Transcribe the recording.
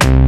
Bye.